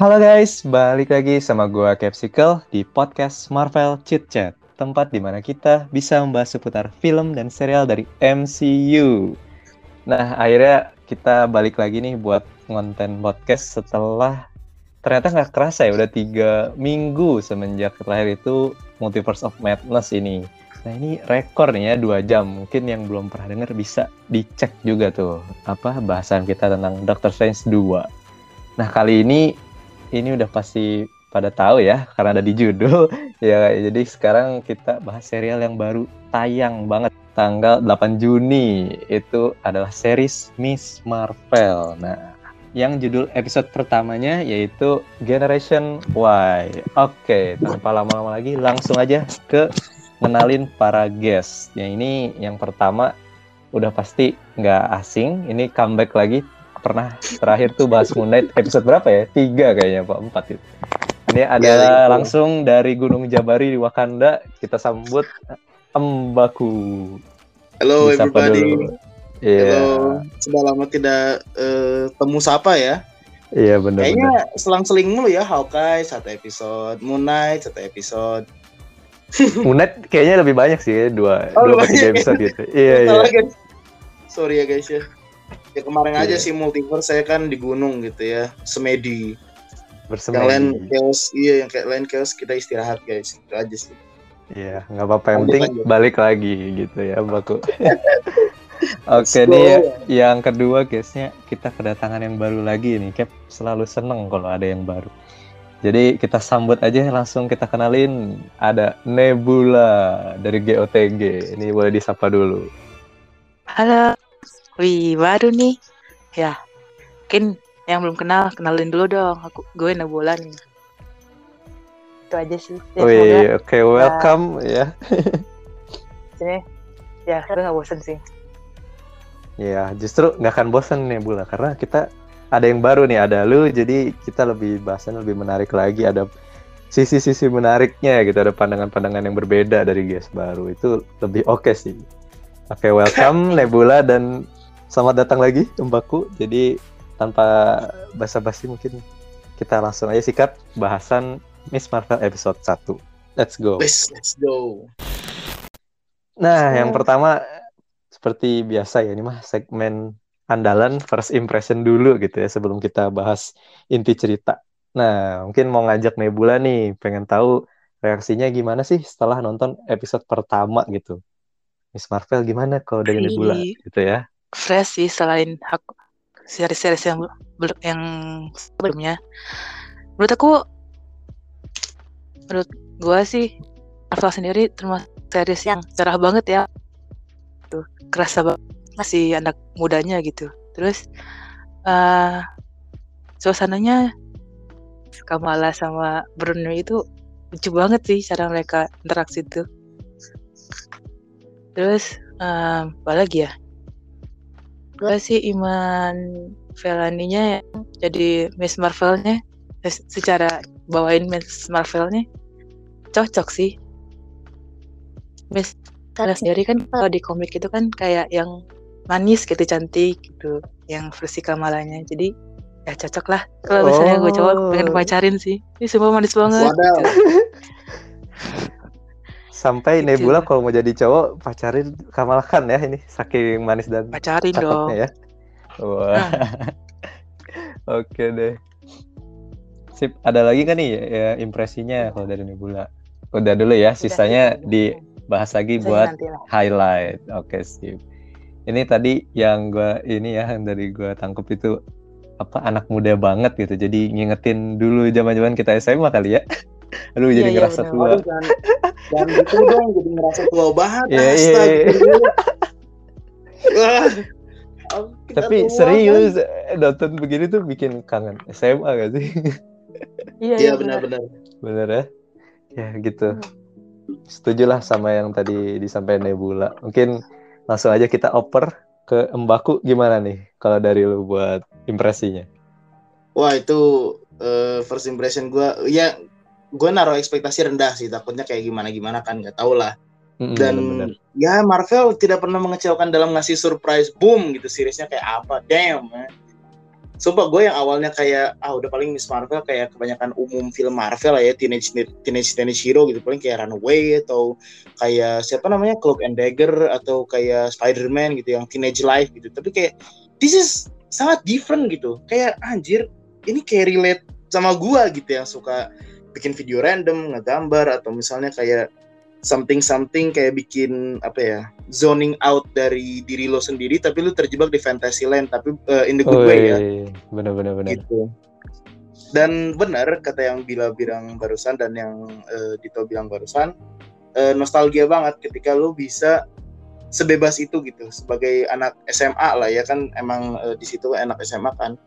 Halo guys, balik lagi sama gue Capsicle di podcast Marvel Chit Chat, tempat di mana kita bisa membahas seputar film dan serial dari MCU. Nah, akhirnya kita balik lagi nih buat konten podcast setelah ternyata nggak kerasa ya udah tiga minggu semenjak terakhir itu Multiverse of Madness ini. Nah ini rekor nih ya dua jam. Mungkin yang belum pernah denger bisa dicek juga tuh apa bahasan kita tentang Doctor Strange 2. Nah kali ini ini udah pasti pada tahu ya karena ada di judul ya jadi sekarang kita bahas serial yang baru tayang banget tanggal 8 Juni itu adalah series Miss Marvel. Nah, yang judul episode pertamanya yaitu Generation Y. Oke, tanpa lama-lama lagi langsung aja ke kenalin para guest. Yang ini yang pertama udah pasti nggak asing. Ini comeback lagi. Pernah terakhir tuh bahas Moon Knight episode berapa ya? Tiga kayaknya Pak, empat itu. Ini ada ya, langsung dari Gunung Jabari di Wakanda. Kita sambut Embaku. Halo everybody. Yeah. Halo. Sudah lama tidak uh, temu sapa ya. Iya benar. Kayaknya selang-seling mulu ya Hawkeye satu episode, Moon Knight satu episode. Unet kayaknya lebih banyak sih dua oh, dua tiga episode gitu. Iya iya. Sorry ya guys ya. Ya kemarin yeah. aja sih multiverse saya kan di gunung gitu ya, semedi. Bersemedi. Yang lain chaos, iya yang kayak lain chaos kita istirahat guys, itu aja sih. Iya, nggak apa-apa yang penting balik lagi gitu ya, Baku. Oke nih yang kedua guysnya kita kedatangan yang baru lagi nih, Cap selalu seneng kalau ada yang baru. Jadi kita sambut aja langsung kita kenalin ada Nebula dari GOTG. Ini boleh disapa dulu. Halo. Wih, baru nih. Ya. Mungkin yang belum kenal kenalin dulu dong. Aku gue Nebula nih. Itu aja sih. Ya, Wih, oke okay, welcome ya. Sini. Ya, gue gak bosen sih. Ya, justru nggak akan bosen Nebula karena kita ada yang baru nih, ada lu, jadi kita lebih bahasan lebih menarik lagi, ada sisi-sisi menariknya gitu, ada pandangan-pandangan yang berbeda dari guys baru itu lebih oke okay sih. Oke, okay, welcome Nebula dan selamat datang lagi Mbakku. Jadi tanpa basa-basi mungkin kita langsung aja sikat bahasan Miss Marvel episode 1. Let's go. Let's, let's go. Nah, yang pertama seperti biasa ya ini mah segmen andalan first impression dulu gitu ya sebelum kita bahas inti cerita. Nah, mungkin mau ngajak Nebula nih, pengen tahu reaksinya gimana sih setelah nonton episode pertama gitu. Miss Marvel gimana kalau dari Nebula gitu ya? Fresh sih selain aku series-series yang yang sebelumnya. Menurut aku menurut gua sih Marvel sendiri termasuk series yang cerah banget ya. Tuh, kerasa banget masih anak mudanya gitu terus uh, suasananya Kamala sama Bruno itu lucu banget sih cara mereka interaksi itu terus um, apa lagi ya gue sih Iman Velaninya ya jadi Miss Marvelnya. Secara bawain Miss Marvelnya cocok sih. Miss karena sendiri kan kalau di komik itu kan kayak yang manis gitu cantik gitu yang versi kamalanya. Jadi ya cocok lah. Kalau misalnya gue cowok pengen oh. pacarin sih. Ini semua manis banget. Gitu. sampai gitu. Nebula kalau mau jadi cowok pacarin Kamal Khan ya ini saking manis dan pacarin dong. ya. Wah. Nah. oke deh. Sip ada lagi kan nih ya impresinya kalau dari Nebula? Udah dulu ya sisanya dibahas lagi buat highlight. Oke sip. Ini tadi yang gue ini ya yang dari gue tangkap itu apa anak muda banget gitu. Jadi ngingetin dulu zaman zaman kita SMA kali ya aduh jadi iya, ngerasa tua. Jangan, jangan gitu dong jadi ngerasa tua banget yeah, iya, iya. tapi tua, serius kan? nonton begini tuh bikin kangen SMA gak sih? Iya, iya benar-benar. Benar ya? Ya gitu. Setuju lah sama yang tadi disampaikan Nebula. Mungkin langsung aja kita oper ke Embaku gimana nih kalau dari lu buat impresinya? Wah itu uh, first impression gue ya gue naruh ekspektasi rendah sih takutnya kayak gimana gimana kan nggak tau lah dan -bener. ya Marvel tidak pernah mengecewakan dalam ngasih surprise boom gitu seriesnya kayak apa damn man. Sumpah gue yang awalnya kayak ah udah paling Miss Marvel kayak kebanyakan umum film Marvel lah ya teenage teenage teenage hero gitu paling kayak Runaway atau kayak siapa namanya Cloak and Dagger atau kayak Spider-Man gitu yang teenage life gitu tapi kayak this is sangat different gitu kayak anjir ini kayak relate sama gue gitu yang suka bikin video random ngegambar atau misalnya kayak something something kayak bikin apa ya zoning out dari diri lo sendiri tapi lo terjebak di fantasy land tapi uh, in the good oh, way ya. benar benar benar gitu. Dan benar kata yang Bila bilang barusan dan yang uh, Dito bilang barusan uh, nostalgia banget ketika lo bisa sebebas itu gitu sebagai anak SMA lah ya kan emang uh, di situ anak SMA kan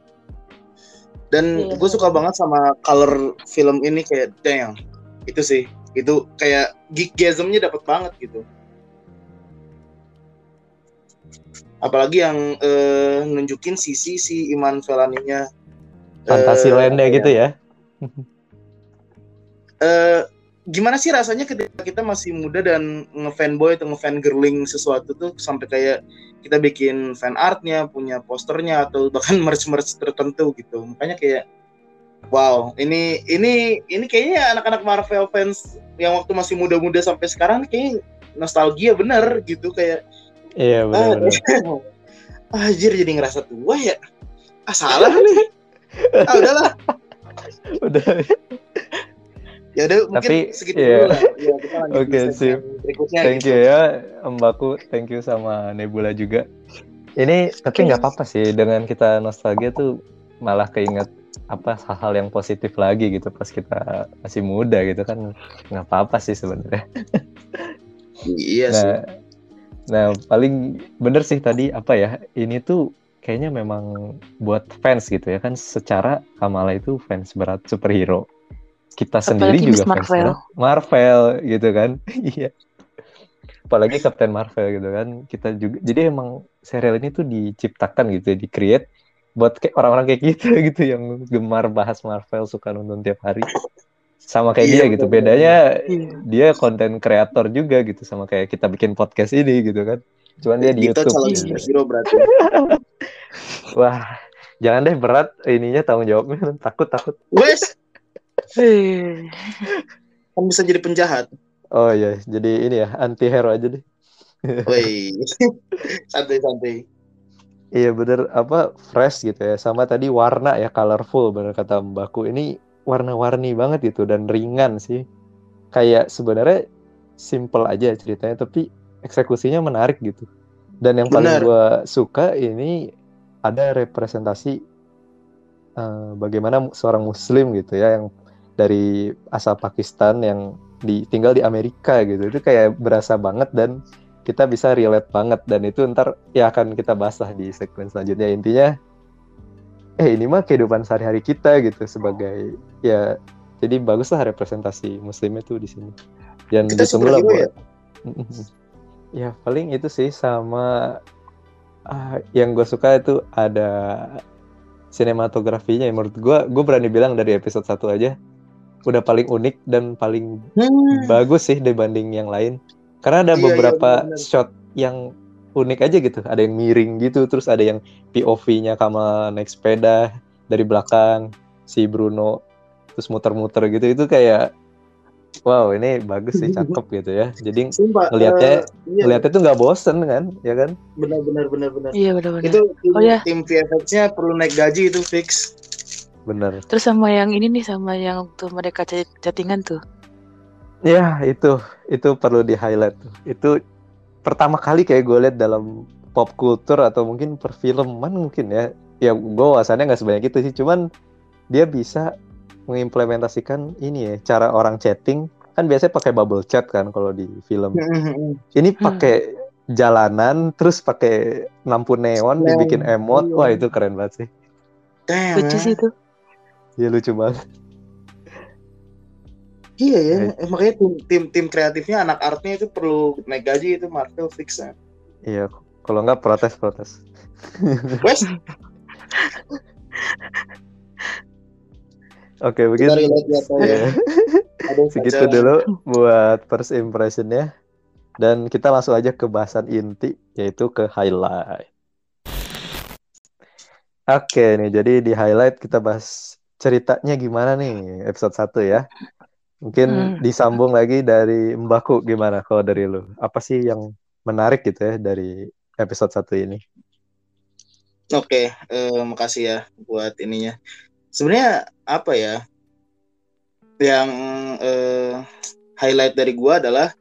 dan yeah. gue suka banget sama color film ini kayak damn itu sih. Itu kayak geekgasmnya dapat banget gitu. Apalagi yang uh, nunjukin sisi si Iman Velaninya fantasi uh, lainnya gitu ya. Uh, gimana sih rasanya ketika kita masih muda dan ngefanboy atau ngefangirling sesuatu tuh sampai kayak kita bikin fan artnya punya posternya atau bahkan merch merch tertentu gitu makanya kayak Wow, ini ini ini kayaknya anak-anak Marvel fans yang waktu masih muda-muda sampai sekarang kayak nostalgia bener gitu kayak. Iya benar. Ah, Anjir jadi ngerasa tua ya. Ah salah nih. Ah udahlah. Udah. Ya udah mungkin Tapi, segitu yeah. dulu lah. Ya, Oke okay, sip. Thank gitu. you ya Mbakku, thank you sama Nebula juga. Ini tapi nggak apa-apa sih dengan kita nostalgia tuh malah keinget apa hal-hal yang positif lagi gitu pas kita masih muda gitu kan nggak apa-apa sih sebenarnya. iya nah, sih. Nah paling bener sih tadi apa ya ini tuh kayaknya memang buat fans gitu ya kan secara Kamala itu fans berat superhero. Kita Apalagi sendiri juga Marvel. fans berat Marvel gitu kan. Iya. Apalagi Captain Marvel gitu kan. Kita juga jadi emang serial ini tuh diciptakan gitu, di create buat kayak orang-orang kayak kita gitu yang gemar bahas Marvel suka nonton tiap hari sama kayak iya, dia gitu bedanya iya. dia konten kreator juga gitu sama kayak kita bikin podcast ini gitu kan cuman dia di kita YouTube gitu. hero berarti wah jangan deh berat ininya tanggung jawabnya takut takut wes kan bisa jadi penjahat. Oh iya. Jadi ini ya anti hero aja deh. Woi, santai santai. Iya bener. Apa fresh gitu ya. Sama tadi warna ya colorful bener kata Mbakku. Ini warna-warni banget gitu dan ringan sih. Kayak sebenarnya simple aja ceritanya tapi eksekusinya menarik gitu. Dan yang paling gue suka ini ada representasi uh, bagaimana seorang muslim gitu ya yang dari asal Pakistan yang di, tinggal di Amerika gitu. Itu kayak berasa banget dan kita bisa relate banget. Dan itu ntar ya akan kita bahas lah di segmen selanjutnya. Intinya eh ini mah kehidupan sehari-hari kita gitu sebagai ya jadi baguslah representasi muslimnya tuh di sini. Dan ditunggu lah buat ya? ya paling itu sih sama uh, yang gue suka itu ada sinematografinya. Menurut gue gue berani bilang dari episode satu aja udah paling unik dan paling hmm. bagus sih dibanding yang lain karena ada iya, iya beberapa iya, shot yang unik aja gitu. Ada yang miring gitu, terus ada yang POV-nya Kamal naik sepeda dari belakang si Bruno terus muter-muter gitu. Itu kayak wow ini bagus sih cakep gitu ya. Jadi Sumpah, ngelihatnya uh, iya. ngelihatnya tuh nggak bosen kan, ya kan? Benar benar benar benar. Iya benar benar. Itu tim, oh, ya. tim VFX-nya perlu naik gaji itu fix. Bener. Terus sama yang ini nih sama yang tuh mereka chattingan tuh. Ya itu itu perlu di highlight. Itu pertama kali kayak gue lihat dalam pop culture atau mungkin perfilman mungkin ya. Ya gue wawasannya nggak sebanyak itu sih. Cuman dia bisa mengimplementasikan ini ya cara orang chatting kan biasanya pakai bubble chat kan kalau di film. ini pakai jalanan terus pakai lampu neon dibikin emot. Wah itu keren banget sih. Lucu sih itu. Iya lucu banget. Iya ya, eh, makanya tim, tim tim kreatifnya anak artnya itu perlu naik gaji itu Marvel fix ya. Iya, kalau nggak protes protes. Wes. Oke, begitu. Ya, Segitu dulu buat first impression ya. Dan kita langsung aja ke bahasan inti, yaitu ke highlight. Oke nih, jadi di highlight kita bahas ceritanya gimana nih episode 1 ya. Mungkin Hmm. disambung lagi dari Mbakku gimana kalau dari lu? Apa sih yang menarik gitu ya dari episode 1 ini? Oke, eh, makasih ya buat ininya. Sebenarnya apa ya? Yang eh, highlight dari gua adalah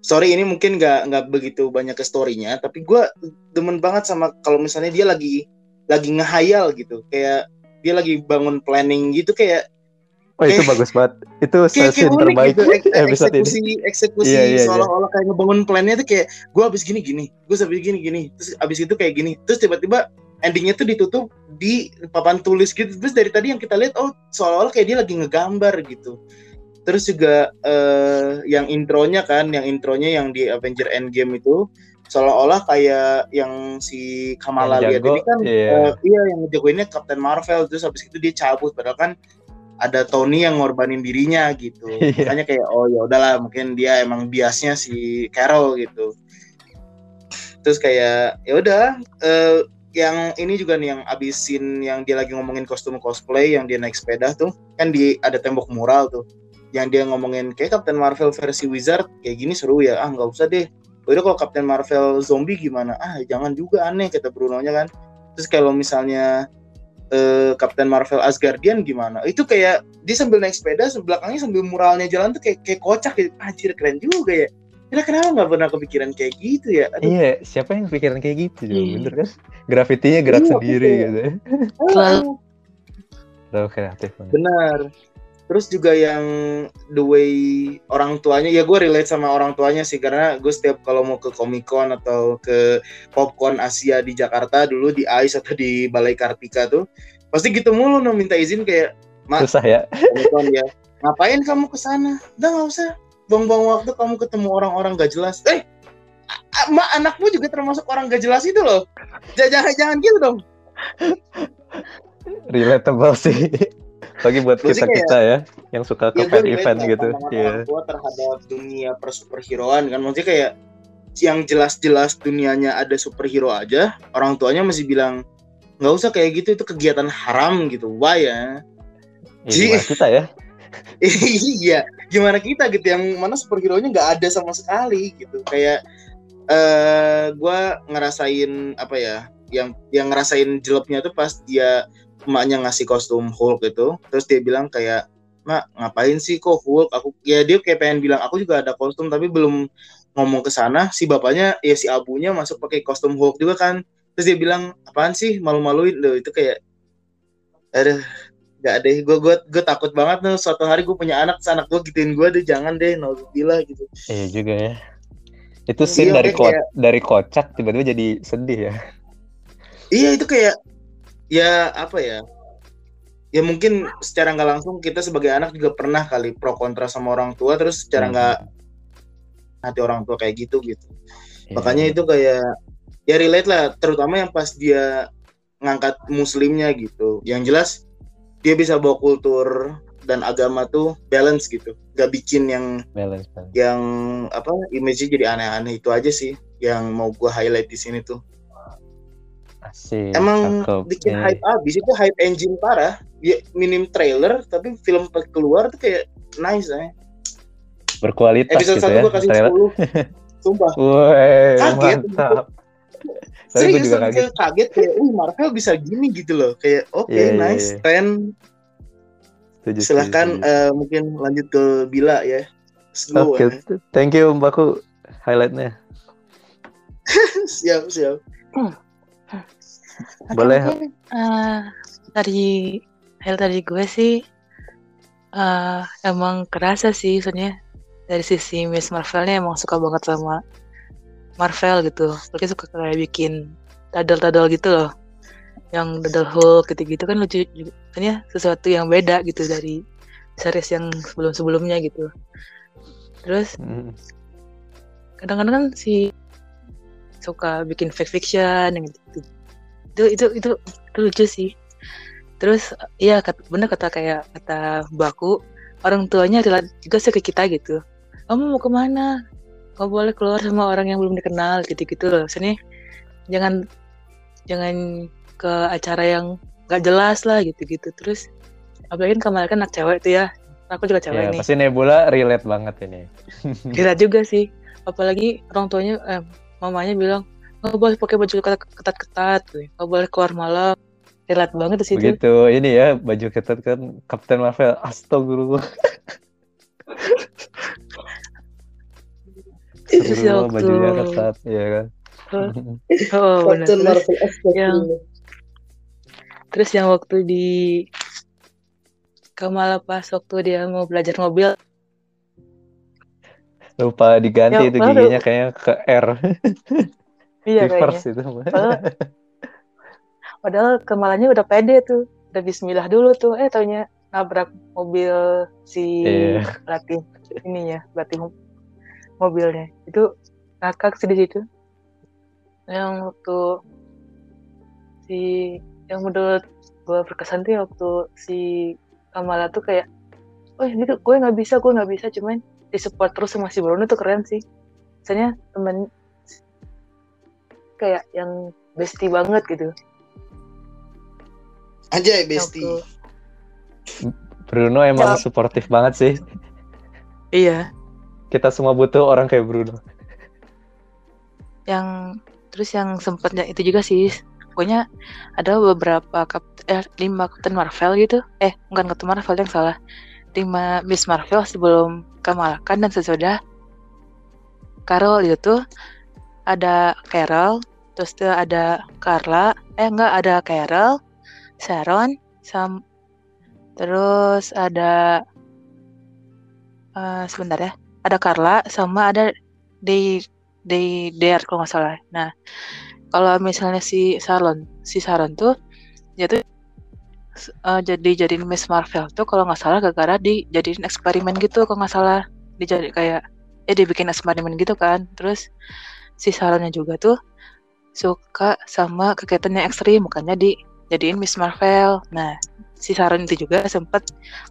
story ini mungkin nggak nggak begitu banyak ke storynya, tapi gua demen banget sama kalau misalnya dia lagi lagi ngehayal gitu, kayak dia lagi bangun planning gitu kayak Oh itu Kayak- bagus banget. Itu unik terbaik gitu ek- episode ini. eksekusi eksekusi Iya, iya, iya. seolah-olah kayak ngebangun plannya tuh kayak gue abis gini gini gue habis gini gini terus abis itu kayak gini terus tiba-tiba endingnya tuh ditutup di papan tulis gitu terus dari tadi yang kita lihat oh seolah-olah kayak dia lagi ngegambar gitu terus juga eh, yang intronya kan yang intronya yang di Avenger Endgame itu seolah-olah kayak yang si Kamala Yang lihat ini kan iya. eh, iya yang jagoinnya Captain Marvel terus habis itu dia cabut padahal kan ada Tony yang ngorbanin dirinya gitu. Iya. makanya kayak oh ya udahlah mungkin dia emang biasnya si Carol gitu. Terus kayak ya udah eh, yang ini juga nih yang abisin yang dia lagi ngomongin kostum cosplay yang dia naik sepeda tuh kan di ada tembok mural tuh. Yang dia ngomongin kayak Captain Marvel versi Wizard kayak gini seru ya. Ah nggak usah deh udah kalau Captain Marvel zombie gimana? Ah jangan juga aneh kata Bruno nya kan. Terus kalau misalnya eh, Captain Marvel Asgardian gimana? Itu kayak dia sambil naik sepeda belakangnya sambil muralnya jalan tuh kayak kayak kocak kayak anjir keren juga ya. Kira kenapa nggak pernah kepikiran kayak gitu ya? Aduh, Iya, siapa yang pikiran kayak gitu? Iya. Bener kan? Grafitinya gerak Iya, sendiri gitu ya. Terlalu kreatif banget. benar terus juga yang the way orang tuanya ya gue relate sama orang tuanya sih karena gue setiap kalau mau ke Comic Con atau ke Popcorn Asia di Jakarta dulu di ICE atau di Balai Kartika tuh pasti gitu mulu no minta izin kayak mak Susah ya. Comic ya. Ngapain kamu ke sana? Udah nggak usah. Buang-buang waktu kamu ketemu orang-orang gak jelas. Eh mak anakmu juga termasuk orang gak jelas itu loh. Jangan jangan gitu dong. Relatable sih. Bagi buat kita-kita ya yang suka ke ya fan event gitu. Iya. tua terhadap dunia persuperheroan kan maksudnya kayak yang jelas-jelas dunianya ada superhero aja orang tuanya masih bilang nggak usah kayak gitu itu kegiatan haram gitu why ya Iya, gimana kita ya? iya gimana kita gitu yang mana superhero nya nggak ada sama sekali gitu kayak eh gue ngerasain apa ya yang yang ngerasain jelepnya tuh pas dia emaknya ngasih kostum Hulk itu terus dia bilang kayak mak ngapain sih kok Hulk? Aku ya dia kayak pengen bilang aku juga ada kostum tapi belum ngomong ke sana. Si bapaknya ya si abunya masuk pakai kostum Hulk juga kan. Terus dia bilang apaan sih? Malu-maluin. Loh itu kayak aduh gak deh. Gue gue gue takut banget tuh suatu hari gue punya anak anak gue gituin gue deh. Jangan deh nauzubillah gitu. Iya juga ya. Itu scene Iya, dari kayak- ko- dari kocak tiba-tiba jadi sedih ya. iya itu kayak ya apa ya ya mungkin secara nggak langsung kita sebagai anak juga pernah kali pro kontra sama orang tua terus secara Hmm. nggak hati orang tua kayak gitu gitu Iya. makanya itu kayak ya relate lah terutama yang pas dia ngangkat muslimnya gitu yang jelas dia bisa bawa kultur dan agama tuh balance gitu gak bikin yang balance balance. yang apa image-nya jadi aneh-aneh itu aja sih yang mau gua highlight di sini tuh Asik. emang cakep. bikin Iya. hype abis itu hype engine parah ya, minim trailer tapi film keluar tuh kayak nice ya Berkualitas episode gitu satu ya. gua kasih trailer. 10 sumpah Woi, Kaget. mantap. Tapi gue juga kaget. kaget kayak uh Marvel bisa gini gitu loh kayak oke Iya, iya, nice iya. keren Setuju, silahkan setuju, eh, mungkin lanjut ke Bila ya go, Oke, eh. thank you Mbakku highlightnya. siap siap Oke, Boleh. mungkin, eh, dari hal tadi gue sih eh, emang kerasa sih soalnya dari sisi Miss Marvelnya emang suka banget sama Marvel gitu. Mereka suka kayak bikin dadal-dadal gitu loh. Yang dadal Hulk gitu-gitu kan lucu juga. Soalnya sesuatu yang beda gitu dari series yang sebelum-sebelumnya gitu. Terus Hmm. kadang-kadang kan si suka bikin fake fiction yang gitu. itu itu itu itu lucu sih. Terus iya kat, bener kata kayak kata baku orang tuanya adalah juga sih ke kita gitu. Kamu mau ke mana? Kau boleh keluar sama orang yang belum dikenal gitu gitu loh. Maksudnya jangan jangan ke acara yang gak jelas lah gitu-gitu. Terus apalagi kan Kamala kan anak cewek tuh ya. Aku juga cewek Ya, nih. pasti Nebula relate banget ini. Gila juga sih. Apalagi orang tuanya eh, mamanya bilang nggak boleh pakai baju ketat- ketat-ketat nggak boleh keluar malam relate banget di situ Begitu ini ya baju ketat kan Captain Marvel. Astagfirullah. Terus ya Astagfirullah, waktu- bajunya ketat, iya kan. oh benar Captain Marvel yang- terus yang waktu di Kamala pas waktu dia mau belajar mobil Lupa diganti Ya, itu baru. giginya kayaknya ke R. iya kayaknya Reverse itu. padahal, padahal Kamalanya udah pede tuh udah Bismillah dulu tuh eh taunya nabrak mobil si Iya. pelatih ininya pelatih mo- mobilnya itu ngakak sih di situ yang waktu si yang menurut gue berkesan tuh waktu si Kamala tuh kayak oh ini tuh gue nggak bisa gue nggak bisa cuman disupport terus sama si Bruno tuh keren sih misalnya temen kayak yang bestie banget gitu Aja ya Besti. Waktu- Bruno emang Ya. suportif banget sih. iya Kita semua butuh orang kayak Bruno. yang terus yang sempatnya itu juga sih pokoknya ada beberapa kap eh, lima Captain Marvel gitu eh bukan Captain Marvel yang salah lima Miss Marvel sebelum Kamala Khan dan sesudah Carol itu ada Carol terus tuh ada Carla eh enggak ada Carol Sharon sam terus ada eh sebentar ya ada Carla sama ada Day Day Dare kalau nggak salah. Nah kalau misalnya si Sharon si Sharon tuh dia tuh eh, jadi jadiin Miss Marvel tuh kalau nggak salah gara-gara dijadiin eksperimen gitu kalau nggak salah. Dijadi kayak ya dibikin eksperimen gitu kan. Terus si Sharonnya juga tuh suka sama kegiatan yang ekstrim makanya dijadiin Miss Marvel. Nah si Sharon itu juga sempat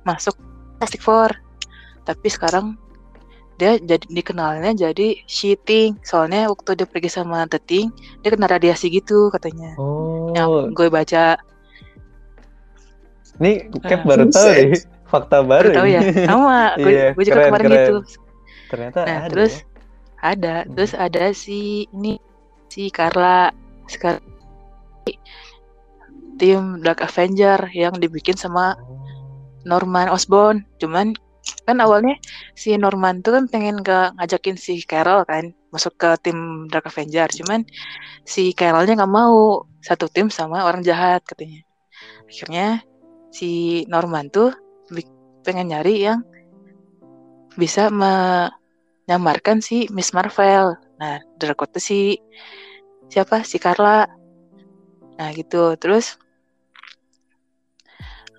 masuk Fantastic Four. Tapi sekarang dia jadi dikenalnya jadi cheating soalnya waktu dia pergi sama The Thing dia kena radiasi gitu katanya. Oh, yang gue baca ini Cap Ah. baru tahu nih fakta baru. baru tahu ya sama gue, Iya, gue juga keren, kemarin keren. gitu Ternyata nah ada. terus ya. ada Hmm. terus ada si ini si Carla sekarang tim Dark Avenger yang dibikin sama. Norman Osborn cuman kan awalnya si Norman tuh kan pengen ke ngajakin si Carol kan masuk ke tim Dark Avenger cuman si Carolnya nggak mau satu tim sama orang jahat katanya akhirnya si Norman tuh pengen nyari yang bisa menyamarkan si Miss Marvel. Nah Draco tuh si siapa? Si Carla. Nah gitu. Terus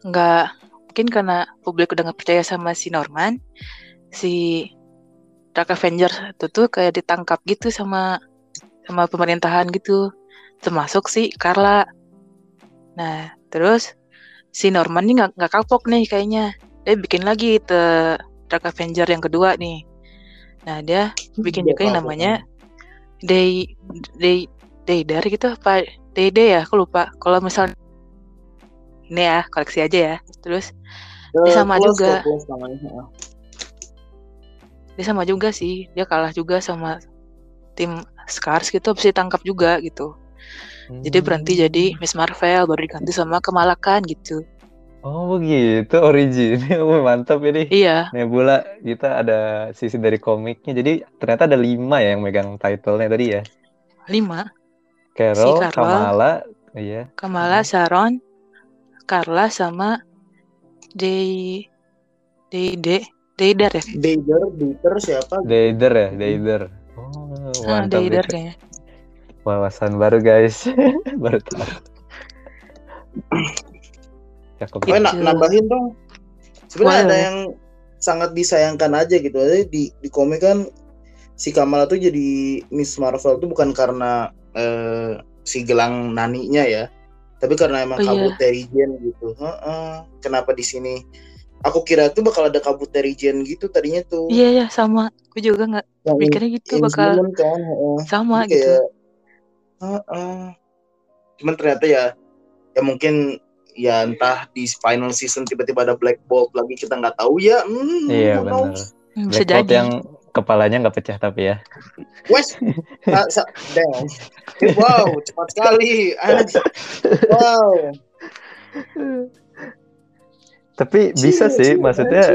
nggak mungkin karena publik udah nggak percaya sama si Norman si Dark Avenger itu tuh kayak ditangkap gitu sama sama pemerintahan gitu. Termasuk si Carla. Nah terus si Norman nih nggak nggak kapok nih kayaknya. Dia bikin lagi the Dark Avenger yang kedua nih. Nah dia bikin Dia juga yang namanya Day Day Day dari gitu apa? Day Day ya aku lupa. Kalau misal ini ya koleksi aja ya. Terus Eh, sama plus juga. plus dia sama juga sih. Dia kalah juga sama tim Scars gitu habis ditangkap juga gitu jadi berhenti Hmm. jadi Miss Marvel baru diganti sama Kemalakan gitu Oh begitu originnya, mantap ini. iya Nebula kita ada sisi dari komiknya, jadi ternyata ada lima ya yang megang title-nya tadi ya. lima Carol, Carol. Kamala, iya. Kamala Hmm. Sharon Carla sama Day Day Day Deidar ya Deider, Dieter siapa? Deider ya, Deider. Oh ah, mantap Deidar ya. kayaknya Wawasan baru guys, baru tahu. Cakep. Oh, na- Gitu. nambahin dong. Sebenarnya ada yang sangat disayangkan aja gitu. Jadi di di komik kan si Kamala tuh jadi Miss Marvel tuh bukan karena eh, si gelang naninya ya, tapi karena emang Oh, iya. kabut Terrigen gitu. Heeh. Kenapa di sini? Aku kira tuh bakal ada kabut Terrigen gitu tadinya tuh. iya ya sama gue juga nggak mikirnya gitu bakal kan. heeh. sama Jadi gitu kayak, heeh. Cuman ternyata ya ya mungkin ya entah di final season tiba-tiba ada Black Bolt lagi kita nggak tahu ya. Hmm, Iya benar. Hmm, Bisa Black Bolt yang kepalanya nggak pecah tapi ya. Wes. Eh, wow, cepat sekali. Wow. Tapi bisa sih, maksudnya.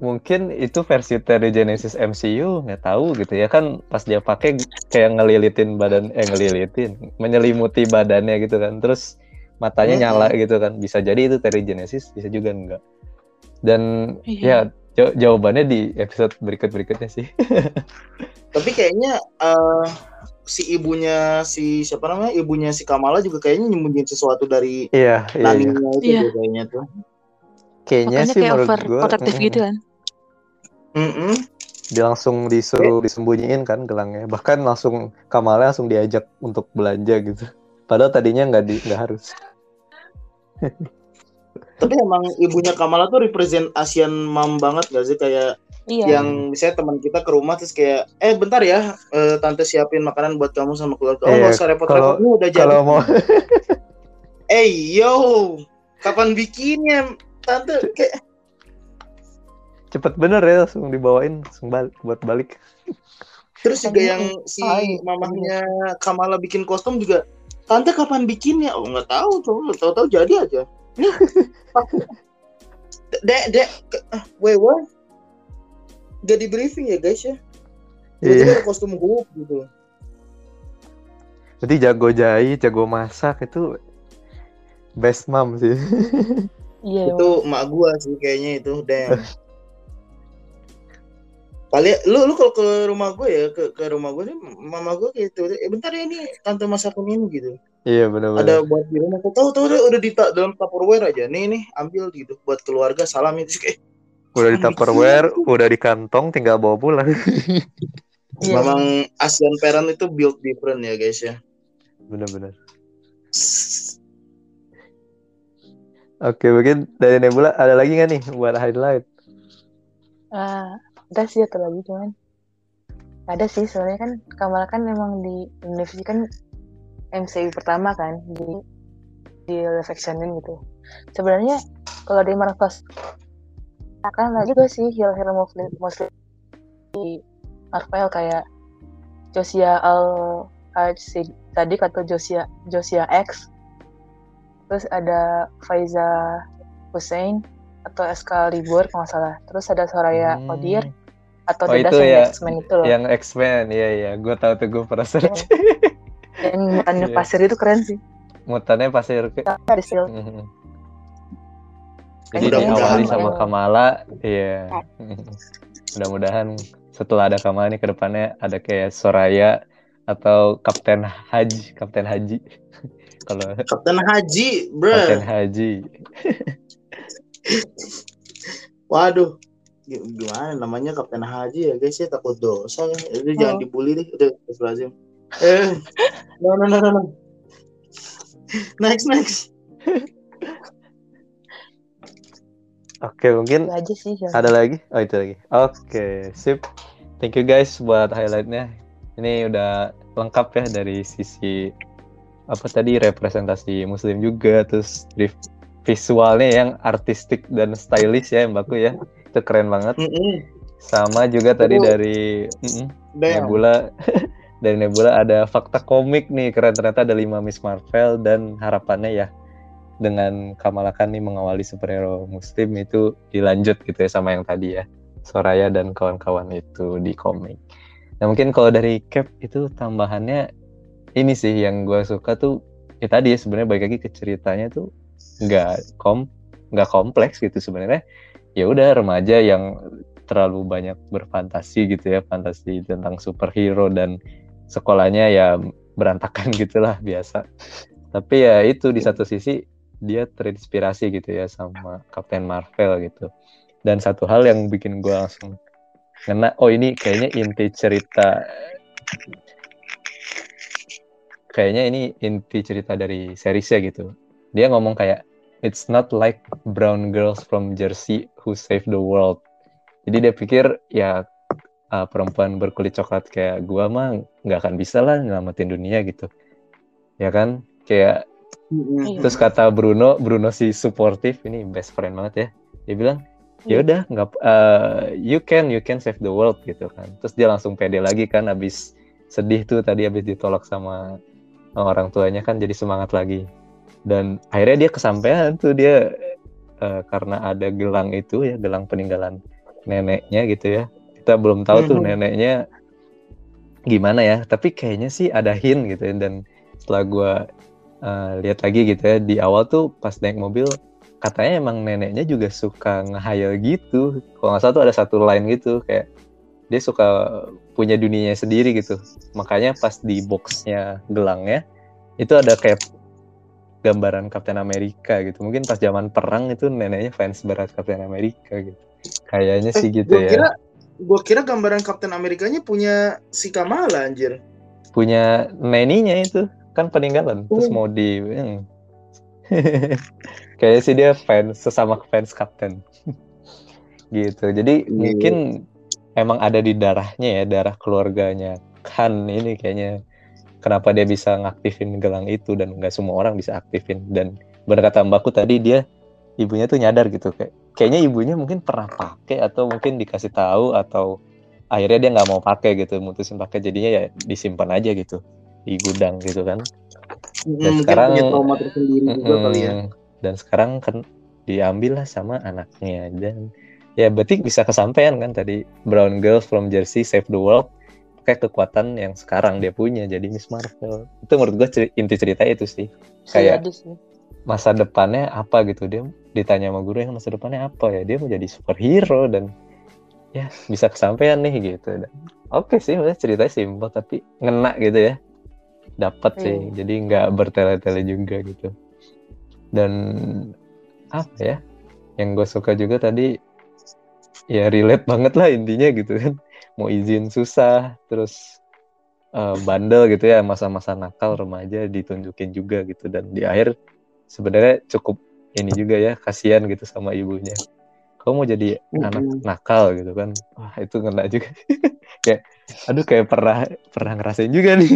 Mungkin itu versi dari Genesis MCU nggak tahu gitu ya kan pas dia pakai kayak ngelilitin badan eh ngelilitin menyelimuti badannya gitu kan terus matanya Mm-mm. nyala gitu kan bisa jadi itu dari Genesis bisa juga enggak dan Iya. ya jaw- jawabannya di episode berikut berikutnya sih Tapi kayaknya eh, si ibunya si siapa namanya? Ibunya si Kamala juga kayaknya nyembunyiin sesuatu dari iya iya, iya. Naninya itu Iya. deh kayaknya tuh. kayaknya Makanya sih kayak menurut over gua protektif mm. Mm-mm. dia langsung disuruh disembunyiin kan gelangnya bahkan langsung Kamala langsung diajak untuk belanja gitu padahal tadinya nggak di nggak harus Tapi emang ibunya Kamala tuh represent Asian mom banget gak sih kayak Iya. yang misalnya teman kita ke rumah terus kayak eh bentar ya eh, tante siapin makanan buat kamu sama keluarga. Oh nggak usah repot-repot udah jadi. kalau mau Eh yo, kapan bikinnya tante? Kayak cepet bener ya langsung dibawain langsung balik buat balik terus juga yang si Ay, mamahnya Kamala bikin kostum juga tante kapan bikinnya? Oh nggak tahu tuh, tahu-tahu jadi aja. Nih, dek dek, ah, wait what? Gak di briefing ya guys ya? Tiba-tiba iya ada kostum Hulk gitu. berarti jago jahit jago masak itu best mom sih Iya. Itu emak gua sih kayaknya itu, damn. Paling lu lu kalau ke rumah gue ya ke ke rumah gue nih mama gue kayak gitu. Eh bentar ya ini tante masakin ini gitu. Iya bener-bener. Ada buat di rumah tahu tahu udah udah di dalam tupperware aja. Nih nih ambil gitu buat keluarga salam itu kayak udah di tupperware bikin? udah di kantong tinggal bawa pulang. Memang Asian parent itu build different ya guys ya. Bener-bener. Oke mungkin dari Nebula ada lagi nggak nih buat highlight? Ah, ada sih atau lagi cuman ada sih soalnya kan Kamala kan memang di Indonesia kan MCU pertama kan di di live actionin gitu. Sebenarnya kalau di Marvel akan ada juga sih hero-hero muslim muslim di Marvel kayak Josia Al Sadik atau Josia Josia X. Terus ada Faiza Hussein atau Excalibur kalau nggak salah. Terus ada Soraya Hmm. Odir atau Oh, itu yang ya, X-Men itu loh. yang X-Men iya iya gue tahu tuh gue pernah search Yang mutannya Iya. pasir itu keren sih. mutannya pasir Ada sih. Mhm. Jadi Mudah-mudahan diawali sama ya. Kamala, iya. Mudah-mudahan setelah ada Kamala ini ke depannya ada kayak Soraya atau Kapten Haji, Kapten Haji. Kalau Kapten Haji Kapten bruh Haji, waduh gimana namanya Kapten Haji ya guys ya takut dosa ya itu jangan Oh. dibully deh udah lazim eh no no no no no next next oke mungkin Itu aja sih. ada lagi? Oh itu lagi. Oke, sip. Thank you guys buat highlightnya. Ini udah lengkap ya dari sisi apa tadi representasi Muslim juga, terus visualnya yang artistik dan stylish ya Mbakku ya. Itu keren banget. Mm-mm. Sama juga tadi dari mm-mm, Damn. Nebula dari Nebula ada fakta komik nih keren ternyata ada 5 Miss Marvel dan harapannya ya dengan Kamala Khan nih mengawali superhero muslim itu dilanjut gitu ya sama yang tadi ya Soraya dan kawan-kawan itu di komik. Nah mungkin kalau dari Cap itu tambahannya ini sih yang gue suka tuh ya tadi ya sebenarnya balik lagi ke ceritanya tuh nggak kom nggak kompleks gitu sebenarnya ya udah remaja yang terlalu banyak berfantasi gitu ya fantasi tentang superhero dan sekolahnya ya berantakan gitulah biasa. Tapi ya itu di satu sisi dia terinspirasi gitu ya sama Captain Marvel gitu. Dan satu hal yang bikin gue langsung ngena oh ini kayaknya inti cerita kayaknya ini inti cerita dari seriesnya gitu. Dia ngomong kayak it's not like brown girls from Jersey who save the world jadi dia pikir ya uh, perempuan berkulit coklat kayak gua mah nggak akan bisa lah nyelamatin dunia gitu ya kan kayak. Iya. Terus kata Bruno, Bruno si supportive ini best friend banget ya. Dia bilang, ya udah nggak eh, you can you can save the world gitu kan. Terus dia langsung pede lagi kan abis sedih tuh tadi abis ditolak sama orang tuanya kan jadi semangat lagi. Dan akhirnya dia kesampaian tuh dia eh, karena ada gelang itu ya gelang peninggalan neneknya gitu ya. Kita belum tahu tuh Mhm. neneknya gimana ya. Tapi kayaknya sih ada hint gitu ya. Dan setelah gua eh, lihat lagi gitu ya di awal tuh pas naik mobil katanya emang neneknya juga suka ngehayal gitu kalau nggak salah tuh ada satu line gitu kayak dia suka punya dunianya sendiri gitu makanya pas di boxnya gelangnya itu ada kayak gambaran Kapten Amerika gitu mungkin pas zaman perang itu neneknya fans berat Kapten Amerika gitu kayaknya sih gitu Gue ya kira gue kira gambaran Kapten Amerikanya punya si Kamala anjir. punya neninya itu kan peninggalan terus Oh. mau di hmm. kayaknya sih dia fans sesama fans kapten gitu jadi Iya. mungkin emang ada di darahnya ya darah keluarganya kan ini kayaknya kenapa dia bisa ngaktifin gelang itu dan nggak semua orang bisa aktifin. Dan benar kata mbakku tadi dia ibunya tuh nyadar gitu. Kayak kayaknya ibunya mungkin pernah pakai atau mungkin dikasih tahu atau akhirnya dia nggak mau pakai gitu mutusin pakai jadinya ya disimpan aja gitu. Di gudang gitu kan. Mungkin sekarang- punya trauma tersendiri juga kali ya. Dan sekarang kan diambil lah sama anaknya. Dan ya berarti bisa kesampaian kan tadi. Brown girl from Jersey save the world kayak kekuatan yang sekarang dia punya jadi Miss Marvel. Itu menurut gue ceri- inti cerita itu sih. Kayak Iya, sih. masa depannya apa gitu. Dia ditanya sama guru yang masa depannya apa ya. Dia mau jadi superhero dan ya bisa kesampaian nih gitu. Dan oke sih maksudnya ceritanya simpel tapi ngena gitu ya. Dapat sih. Hmm. jadi nggak bertele-tele juga gitu. Dan apa ya yang gue suka juga tadi ya relate banget lah intinya gitu kan mau izin susah terus eh, bandel gitu ya masa-masa nakal remaja ditunjukin juga gitu dan di akhir sebenarnya cukup ini juga ya kasihan gitu sama ibunya kamu mau jadi anak Mm-mm. nakal gitu kan wah itu ngena juga kayak aduh kayak pernah pernah ngerasain juga nih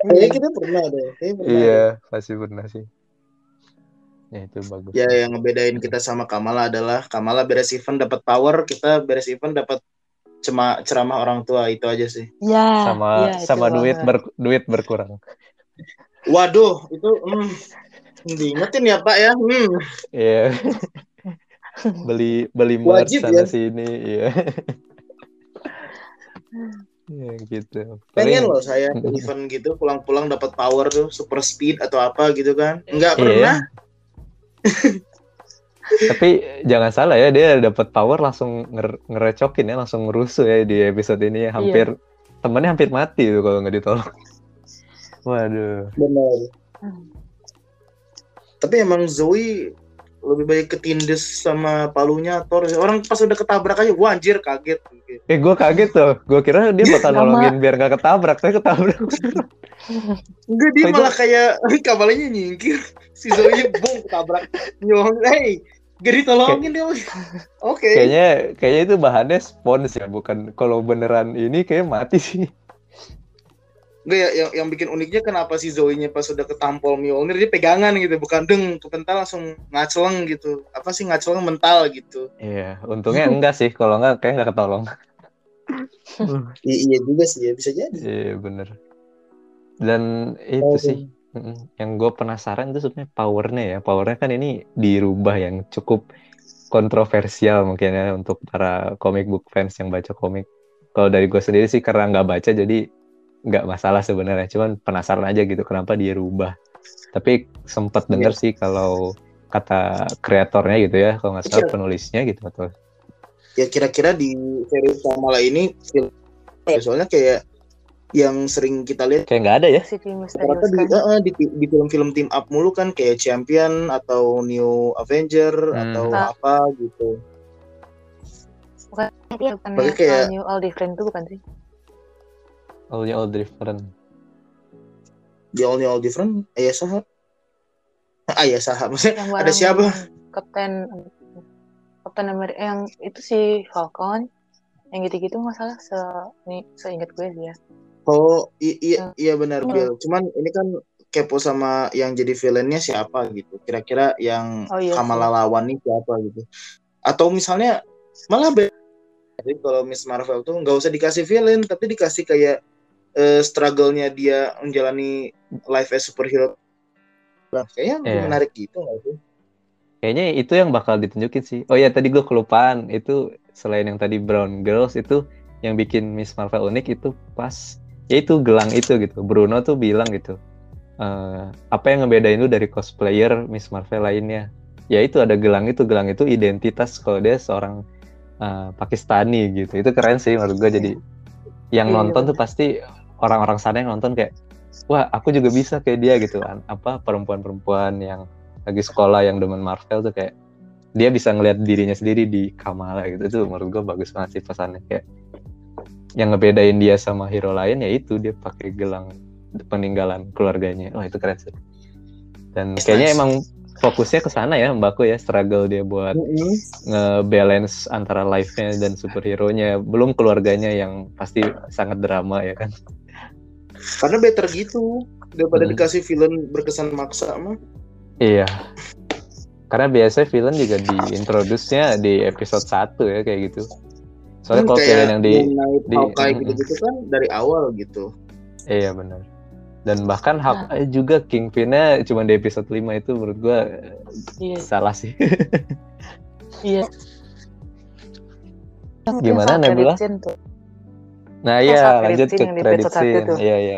Kayaknya kita pernah deh. Kayaknya pernah. iya pasti pernah sih ya itu bagus Ya yang ngebedain kita sama Kamala adalah Kamala beres event dapat power, kita beres event dapat cema ceramah orang tua itu aja sih. Ya, sama iya, itu sama duit banget. ber- duit berkurang Waduh, itu hmm, diingetin ya Pak ya. Hmm. iya beli beli merch sana ya. sini iya ya gitu Pengen Paling- loh saya event gitu pulang-pulang dapat power tuh super speed atau apa gitu kan. Enggak Iya. pernah. Tapi jangan salah ya, dia dapat power langsung nger- ngerecokin ya, langsung ngerusuh ya di episode ini. Hampir temennya hampir mati tuh kalau nggak ditolong. Waduh. Benar. Tapi emang Zoe lebih baik ketindes sama palunya Thor. Orang pas udah ketabrak aja, wah anjir kaget. Eh gue kaget tuh, gue kira dia bakal nolongin biar nggak ketabrak, tapi ketabrak. Enggak dia malah kayak kabalnya nyingkir. Si Zoe bung ketabrak. Nyong, hey, gak ditolongin dia. Oke. kayaknya kayaknya itu bahannya spons ya, bukan kalau beneran ini kayak mati sih. Enggak ya, yang, yang bikin uniknya kenapa si Zoe-nya pas udah ketampol Mjolnir dia pegangan gitu, bukan deng kepental langsung ngaceleng gitu. Apa sih ngaceleng mental gitu. Iya, untungnya enggak sih, kalau enggak kayak nggak ketolong. I- iya juga sih ya, bisa jadi. Iya bener. Dan itu sih Mm-mm. Yang gue penasaran itu sebenarnya powernya ya. Powernya kan ini dirubah yang cukup kontroversial mungkin ya untuk para comic book fans yang baca komik. Kalau dari gue sendiri sih karena nggak baca jadi nggak masalah sebenarnya. Cuman penasaran aja gitu kenapa dia rubah. Tapi sempat denger sih kalau kata kreatornya gitu ya, kalau nggak salah Iya. penulisnya gitu atau Ya kira-kira di series Kamala ini soalnya kayak yang sering kita lihat kayak nggak ada ya. Rata di, eh, di di film-film team up mulu kan kayak Champion atau New Avenger Hmm. atau Ah. apa gitu. Bukannya Berarti kayak- All New All Different itu bukan sih? All all different. Di All New All Different, ayah saha. Ayah saha, maksudnya Yang ada siapa? Kapten Kapten Amerika yang itu si Falcon yang gitu-gitu masalah se ini seingat gue sih ya. Oh i- iya iya benar Hmm. Bill. Cuman ini kan kepo sama yang jadi villainnya siapa gitu. Kira-kira yang Oh, iya Kamala sih. lawan nih siapa gitu. Atau misalnya malah be- jadi kalau Miss Marvel tuh nggak usah dikasih villain, tapi dikasih kayak eh, struggle-nya dia menjalani life as superhero. Nah, kayaknya Iya. menarik gitu nggak sih? Kayaknya itu yang bakal ditunjukin sih. Oh ya tadi gue kelupaan itu selain yang tadi Brown Girls itu yang bikin Miss Marvel unik itu pas ya itu gelang itu gitu. Bruno tuh bilang gitu. eh, apa yang ngebedain lu dari cosplayer Miss Marvel lainnya? Ya itu ada gelang itu, gelang itu identitas kalau dia seorang eh, Pakistani gitu. Itu keren sih menurut gue jadi yang Iya, nonton tuh pasti orang-orang sana yang nonton kayak wah aku juga bisa kayak dia gitu kan. Apa perempuan-perempuan yang lagi sekolah yang demen Marvel tuh kayak dia bisa ngelihat dirinya sendiri di Kamala gitu itu menurut gue bagus banget sih pesannya kayak yang ngebedain dia sama hero lain ya itu dia pakai gelang peninggalan keluarganya oh itu keren sih dan Nice, kayaknya nice. emang fokusnya ke sana ya Mbakku ya struggle dia buat nge-balance antara life-nya dan superhero-nya belum keluarganya yang pasti sangat drama ya kan Karena better gitu daripada Hmm. dikasih villain berkesan maksa mah. Iya. Karena biasanya villain juga diintroduce-nya di episode 1 ya kayak gitu. Soalnya kalau kayak villain yang di di- Hawkeye Mm-mm. gitu-gitu kan dari awal gitu. iya benar. Dan bahkan Hawkeye juga Kingpin-nya cuma di episode 5 itu menurut gua Iya. salah sih. Iya. Gimana, Nebula? scene. Nah, iya lanjut ke scene satu scene. Iya, iya.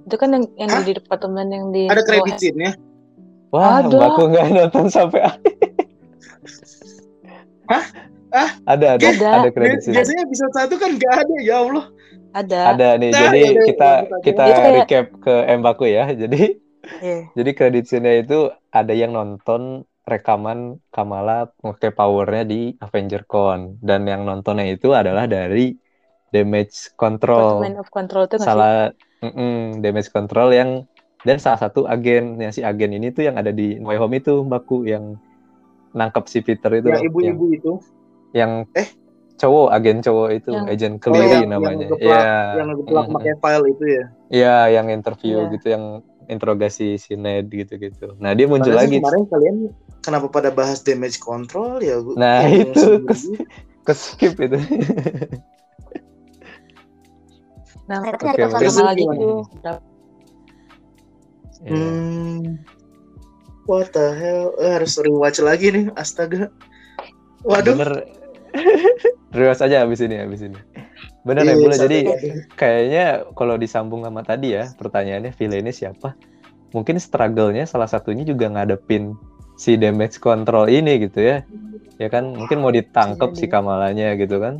Itu kan yang, yang Hah? di departemen yang di Ada bawah. credit scene-nya. Wah, Ada. Mbakku nggak nonton sampai akhir. Hah? Ah? Ada, ada, Ada. ada scene. Biasanya episode satu kan gak ada ya Allah. Ada. Ada nih, Nah, jadi iya, kita iya, kita Itu kayak- recap ke Mbaku ya. Jadi Iya. Jadi kredit itu ada yang nonton rekaman Kamala pakai powernya di Avenger Con dan yang nontonnya itu adalah dari damage control Department of Control sih? salah mm-mm, damage control yang dan salah satu agen yang si agen ini tuh yang ada di Way Home itu Mbaku yang nangkep si Peter itu yang, ibu-ibu itu. Yang Eh? cowok agen cowok itu Yang- agent Oh, Cleary yang- namanya Yang ngeplak, Iya. yang ngeplak Mm-mm. pakai file itu ya. Iya, yang interview Iya. gitu, yang interogasi si Ned gitu-gitu. Nah, dia muncul Padahal lagi Kemarin kalian kenapa pada bahas damage control ya? Gua- Nah, itu bingung kes- sendiri. ke skip itu. Nah, Oke, tapi sama oke. lagi Gimana? tuh. Iya. Hmm. What the hell? Eh, harus rewatch lagi nih, astaga. Waduh. Bener. Rewatch aja abis ini, abis ini. Bener ya, Iya, Bula. Jadi kayaknya kalau disambung sama tadi ya, pertanyaannya villainnya siapa? Mungkin struggle-nya salah satunya juga ngadepin si damage control ini gitu ya. Ya kan, mungkin mau ditangkep si Jadi. Kamalanya gitu kan.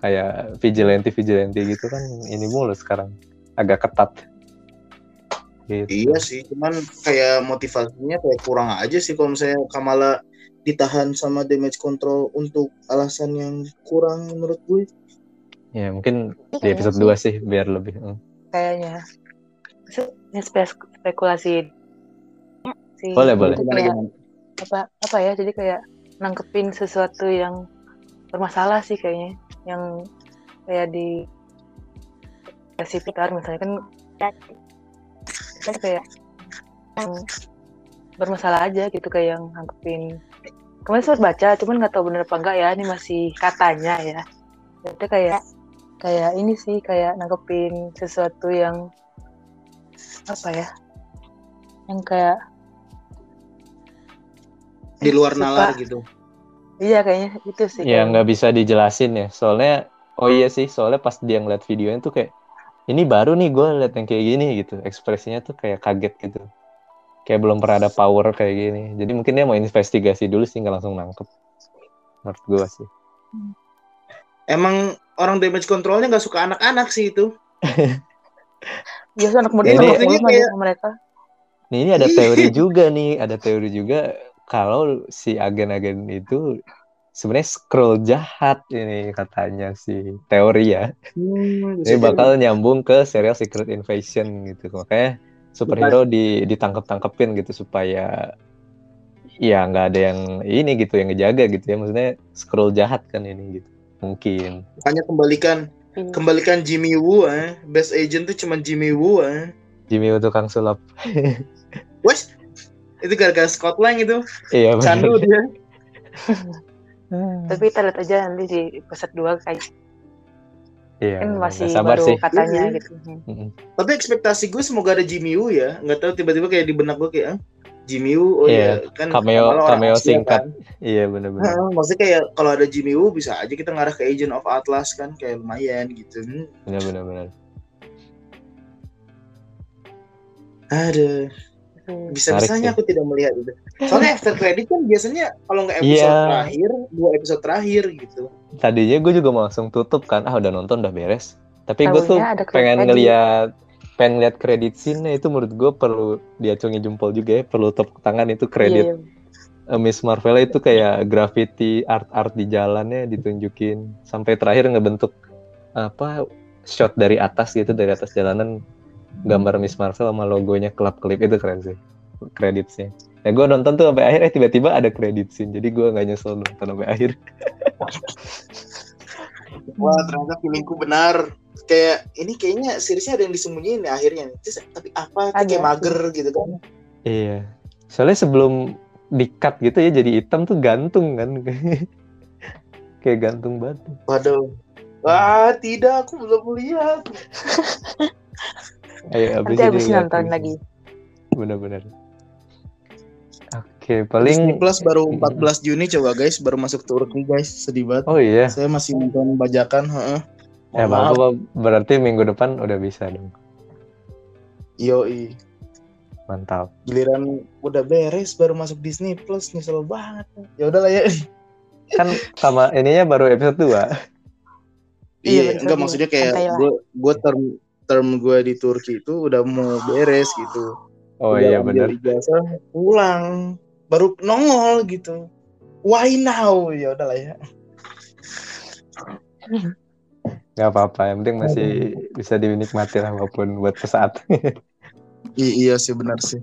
Kayak vigilante-vigilante gitu kan ini mulu sekarang. Agak ketat. Gitu. Iya sih, cuman kayak motivasinya kayak kurang aja sih kalau misalnya Kamala ditahan sama damage control untuk alasan yang kurang menurut gue. Ya, mungkin di Kayaknya episode sih. 2 sih biar lebih. hmm. kayaknya. Se- Ini spek- spekulasi. Si Boleh, boleh. kayak apa apa ya? Jadi kayak nangkepin sesuatu yang bermasalah sih kayaknya. Yang kayak di si Peter misalnya kan kan kayak yang bermasalah aja gitu kayak yang nangkepin kemarin sempat baca cuman nggak tahu bener apa enggak ya ini masih katanya ya itu kayak kayak ini sih kayak nangkepin sesuatu yang apa ya yang kayak Di luar suka- nalar gitu. iya kayaknya itu sih Ya nggak bisa dijelasin ya. Soalnya oh iya sih, soalnya pas dia ngeliat videonya tuh kayak ini baru nih gue liat yang kayak gini gitu. Ekspresinya tuh kayak kaget gitu. Kayak belum pernah ada power kayak gini. Jadi mungkin dia mau investigasi dulu sih nggak langsung nangkep. Menurut gue sih. Emang orang damage controlnya nggak suka anak-anak sih itu. Iya, so anak muda Ini- sama mereka Nih ini ada Iya. teori juga nih, ada teori juga kalau si agen-agen itu sebenarnya scroll jahat ini katanya si teori ya. Hmm, Ini bakal nyambung ke serial Secret Invasion gitu. Makanya superhero di ditangkep-tangkepin gitu supaya ya nggak ada yang ini gitu yang ngejaga gitu ya. Maksudnya scroll jahat kan ini gitu. Mungkin. Makanya kembalikan kembalikan Jimmy Woo eh. Best agent tuh cuma Jimmy Woo eh. Jimmy Woo tukang sulap. Wes, itu gara-gara Scott Lang itu. iya. Candu dia. Tapi kita lihat aja nanti di episode 2 kayak Iya. kan masih sabar baru sih. katanya Iya. gitu. Hmm. Mm-mm. Tapi ekspektasi gue semoga ada Jimmy Woo ya. Nggak tahu tiba-tiba kayak di benak gue kayak ah, Jimmy Woo, oh Iya, iya kan cameo- cameo Asia singkat. kan. Iya bener-bener. Heeh, maksudnya kayak kalau ada Jimmy Woo bisa aja kita ngarah ke Agent of Atlas kan kayak lumayan gitu. Hmm. Bener-bener. Hmm. bisa-bisanya aku tidak melihat itu. Soalnya after credit kan biasanya kalau nggak episode Iya. terakhir, dua episode terakhir gitu. Tadinya gue juga mau langsung tutup kan. Ah udah nonton udah beres. Tapi gue tuh pengen ngeliat pengen lihat kredit scene itu menurut gue perlu diacungi jempol juga ya perlu tepuk tangan itu kredit Iya, Eh, Miss Marvel itu kayak graffiti art-art di jalannya ditunjukin sampai terakhir ngebentuk apa shot dari atas gitu dari atas jalanan gambar Miss Marvel sama logonya klub klip itu keren sih kreditnya. Ya gue nonton tuh sampai akhir eh tiba-tiba ada kredit scene jadi gue nggak nyesel nonton sampai akhir. Wah ternyata feelingku benar. Kayak ini kayaknya seriesnya ada yang disembunyiin ya akhirnya. Terus, tapi apa? Ada. kayak mager gitu kan. Iya. Soalnya sebelum di-cut gitu ya jadi hitam tuh gantung kan. kayak gantung batu. Waduh. Wah tidak, aku belum lihat. Ayo Nanti aja habis lihat nonton gitu. lagi. Bener-bener. Oke, Disney paling Plus baru 14 Juni coba guys, baru masuk Turki guys, sedih banget. Oh iya. Saya masih nonton bajakan, heeh. Ya maaf. apa berarti minggu depan udah bisa dong. Yoi. Mantap. Giliran udah beres baru masuk Disney Plus, nyesel banget. Ya udahlah ya. Kan sama ininya baru episode 2. Iya, Iya, enggak maksudnya kayak gue gue term term gue di Turki itu udah mau beres gitu. Oh Udah iya bener. ijazah, pulang, baru nongol gitu. Why now? Ya udahlah ya. Gak apa-apa, yang penting masih bisa dinikmati lah walaupun buat sesaat. I- iya sih benar sih.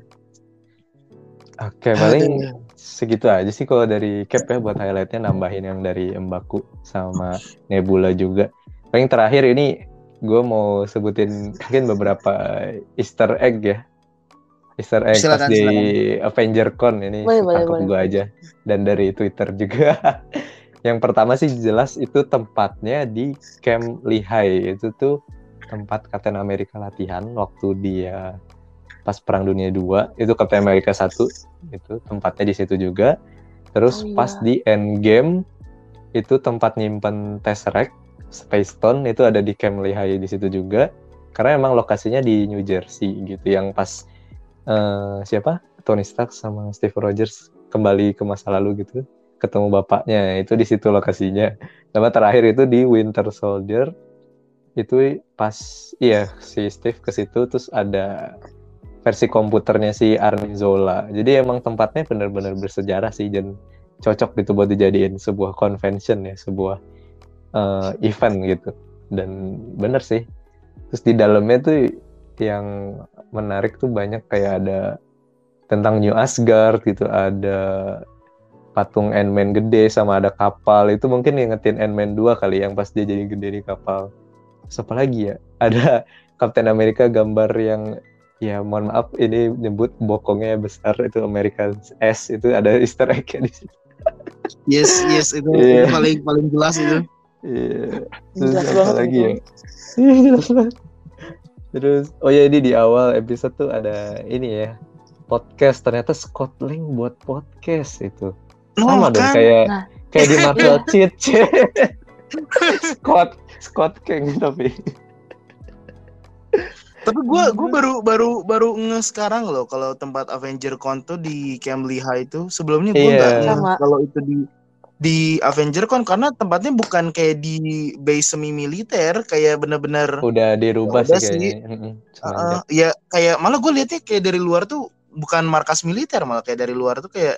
Oke, paling segitu aja sih kalau dari Cap ya buat highlightnya nambahin yang dari Embaku sama Nebula juga. Paling terakhir ini gue mau sebutin mungkin beberapa Easter egg ya. Easter egg Silakan, pas di Avenger Con ini tangkap boleh. gue aja dan dari Twitter juga. yang pertama sih jelas itu tempatnya di Camp Lehigh itu tuh tempat Captain America latihan waktu dia pas Perang Dunia 2 itu Captain America 1 itu tempatnya di situ juga. Terus Oh, pas iya. di Endgame itu tempat nyimpen Tesseract Space Stone itu ada di Camp Lehigh di situ juga. Karena emang lokasinya di New Jersey gitu yang pas eh, siapa Tony Stark sama Steve Rogers kembali ke masa lalu gitu ketemu bapaknya itu di situ lokasinya. Sama terakhir itu di Winter Soldier itu pas iya si Steve ke situ terus ada versi komputernya si Arnim Zola. Jadi emang tempatnya benar-benar bersejarah sih dan cocok gitu buat dijadiin sebuah convention ya, sebuah eh, event gitu. Dan bener sih. Terus di dalamnya tuh yang menarik tuh banyak kayak ada tentang New Asgard gitu, ada patung Ant-Man gede sama ada kapal itu mungkin ngingetin Ant-Man 2 kali yang pas dia jadi gede di kapal. Terus apa lagi ya? Ada Captain America gambar yang ya mohon maaf ini nyebut bokongnya besar itu American S itu ada Easter egg di situ. Yes, yes itu, itu paling paling jelas itu. Iya. Terus Jelas apa banget lagi ya? Iya, jelas banget. Terus oh ya ini di awal episode tuh ada ini ya podcast ternyata Scott Lang buat podcast itu sama dong kan? kayak Nah. kayak di Marvel Cheat Chat. Scott Scott Kang tapi Tapi gue gue baru baru baru nge sekarang loh kalau tempat Avenger Con tuh di Camp Lehigh itu sebelumnya gue Iya. nggak kalau itu di di Avenger Con karena tempatnya bukan kayak di base semi militer kayak bener-bener udah dirubah Ya udah sih sih. kayaknya. Uh, ya kayak malah gue liatnya kayak dari luar tuh bukan markas militer malah kayak dari luar tuh kayak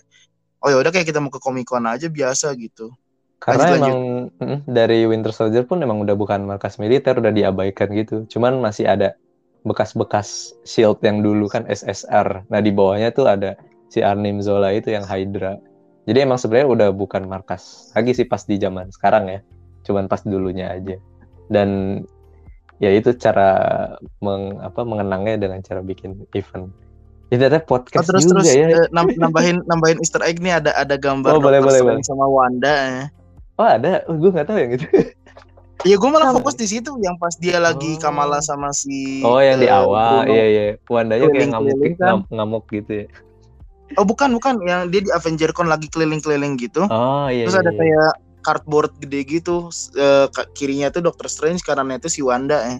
oh ya udah kayak kita mau ke Comic Con aja biasa gitu. Karena lanjut, emang mm, dari Winter Soldier pun emang udah bukan markas militer, udah diabaikan gitu. Cuman masih ada bekas-bekas shield yang dulu kan SSR. Nah di bawahnya tuh ada si Arnim Zola itu yang Hydra. Jadi emang sebenarnya udah bukan markas lagi sih pas di zaman sekarang ya. Cuman pas dulunya aja. Dan ya itu cara meng, apa mengenangnya dengan cara bikin event. Itu ada Oh, podcast terus juga terus ya. eh, nam- nambahin nambahin Easter egg nih ada ada gambar Oh, boleh, boleh, Strange sama Wanda. eh. Oh ada, oh, gue nggak tahu yang itu. Iya, gue malah fokus di situ yang pas dia lagi Oh. Kamala sama si Oh yang di eh, awal, Bruno. iya iya. Wandanya kayak ngamuk kan. ngam- ngamuk gitu ya. Oh, bukan, bukan yang dia di Avenger Con lagi keliling-keliling gitu. Oh iya. Terus iya, ada iya. kayak cardboard gede gitu. ka- kirinya tuh Doctor Strange, kanannya itu si Wanda eh.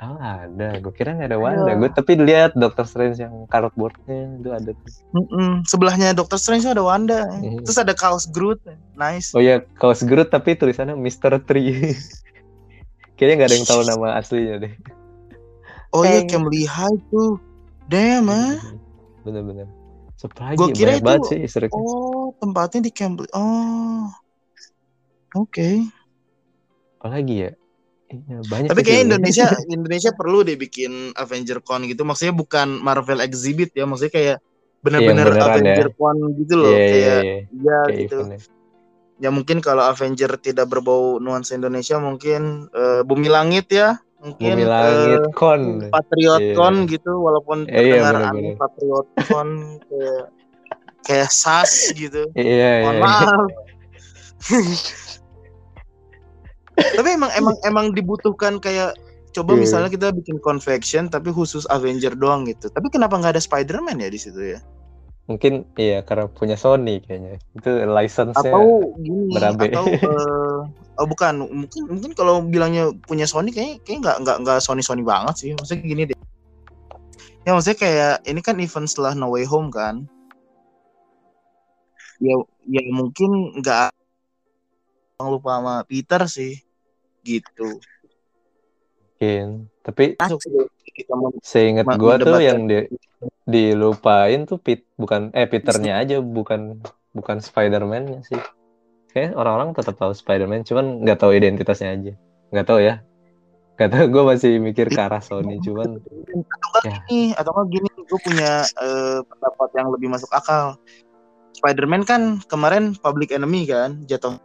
Oh ada, gue kira nggak ada Wanda. Aduh. Gue tapi lihat Doctor Strange yang cardboardnya itu ada. tuh. Mm-mm. Sebelahnya Doctor Strange tuh ada Wanda. eh. Mhm. Terus ada kaos Groot. Nice. Oh ya, kaos Groot tapi tulisannya Mister Tree. Kayaknya nggak ada yang tahu nama aslinya deh. Oh iya. Cam Lehigh tuh. Damn, eh. Bener-bener. Surprise Gua kira banyak banget itu- sih easter egg-nya. Oh, tempatnya di Camp Oh. Oke. Apalagi ya? Iya, banyak Tapi kayaknya. Indonesia Indonesia perlu deh bikin Avenger Con gitu. Maksudnya bukan Marvel Exhibit ya, maksudnya kayak bener-bener beneran Avenger Con gitu loh, Iya, iya, kayak iya. ya Kayak gitu. eventnya. Ya mungkin kalau Avenger tidak berbau nuansa Indonesia mungkin eh, Bumi Langit ya, mungkin Bumi eh, Langit Con. Patriot Iya. Con gitu walaupun Iya, iya, terdengar aneh Patriot Con kayak kayak SAS gitu. Iya, iya. Mohon iya. maaf. Tapi emang emang emang dibutuhkan kayak coba Iya. misalnya kita bikin convection tapi khusus Avenger doang gitu. Tapi kenapa nggak ada Spider-Man ya di situ ya? Mungkin iya karena punya Sony kayaknya. Itu license-nya. Atau gini berabe. atau eh, oh bukan mungkin mungkin kalau bilangnya punya Sony kayaknya kayak nggak nggak nggak Sony Sony banget sih. Maksudnya gini deh. Ya maksudnya kayak ini kan event setelah No Way Home kan. Ya ya mungkin nggak lupa sama Peter sih gitu. mungkin. Tapi seingat gua tuh yang di, dilupain tuh Pit bukan eh Peternya aja bukan bukan Spider-Man-nya sih. Kayak orang-orang tetap tahu Spider-Man cuman nggak tahu identitasnya aja. Nggak tahu ya. Nggak tahu gue masih mikir ke arah Sony cuman atau Ya. gini atau enggak gini gue punya eh, pendapat yang lebih masuk akal Spider-Man kan kemarin public enemy kan jatuh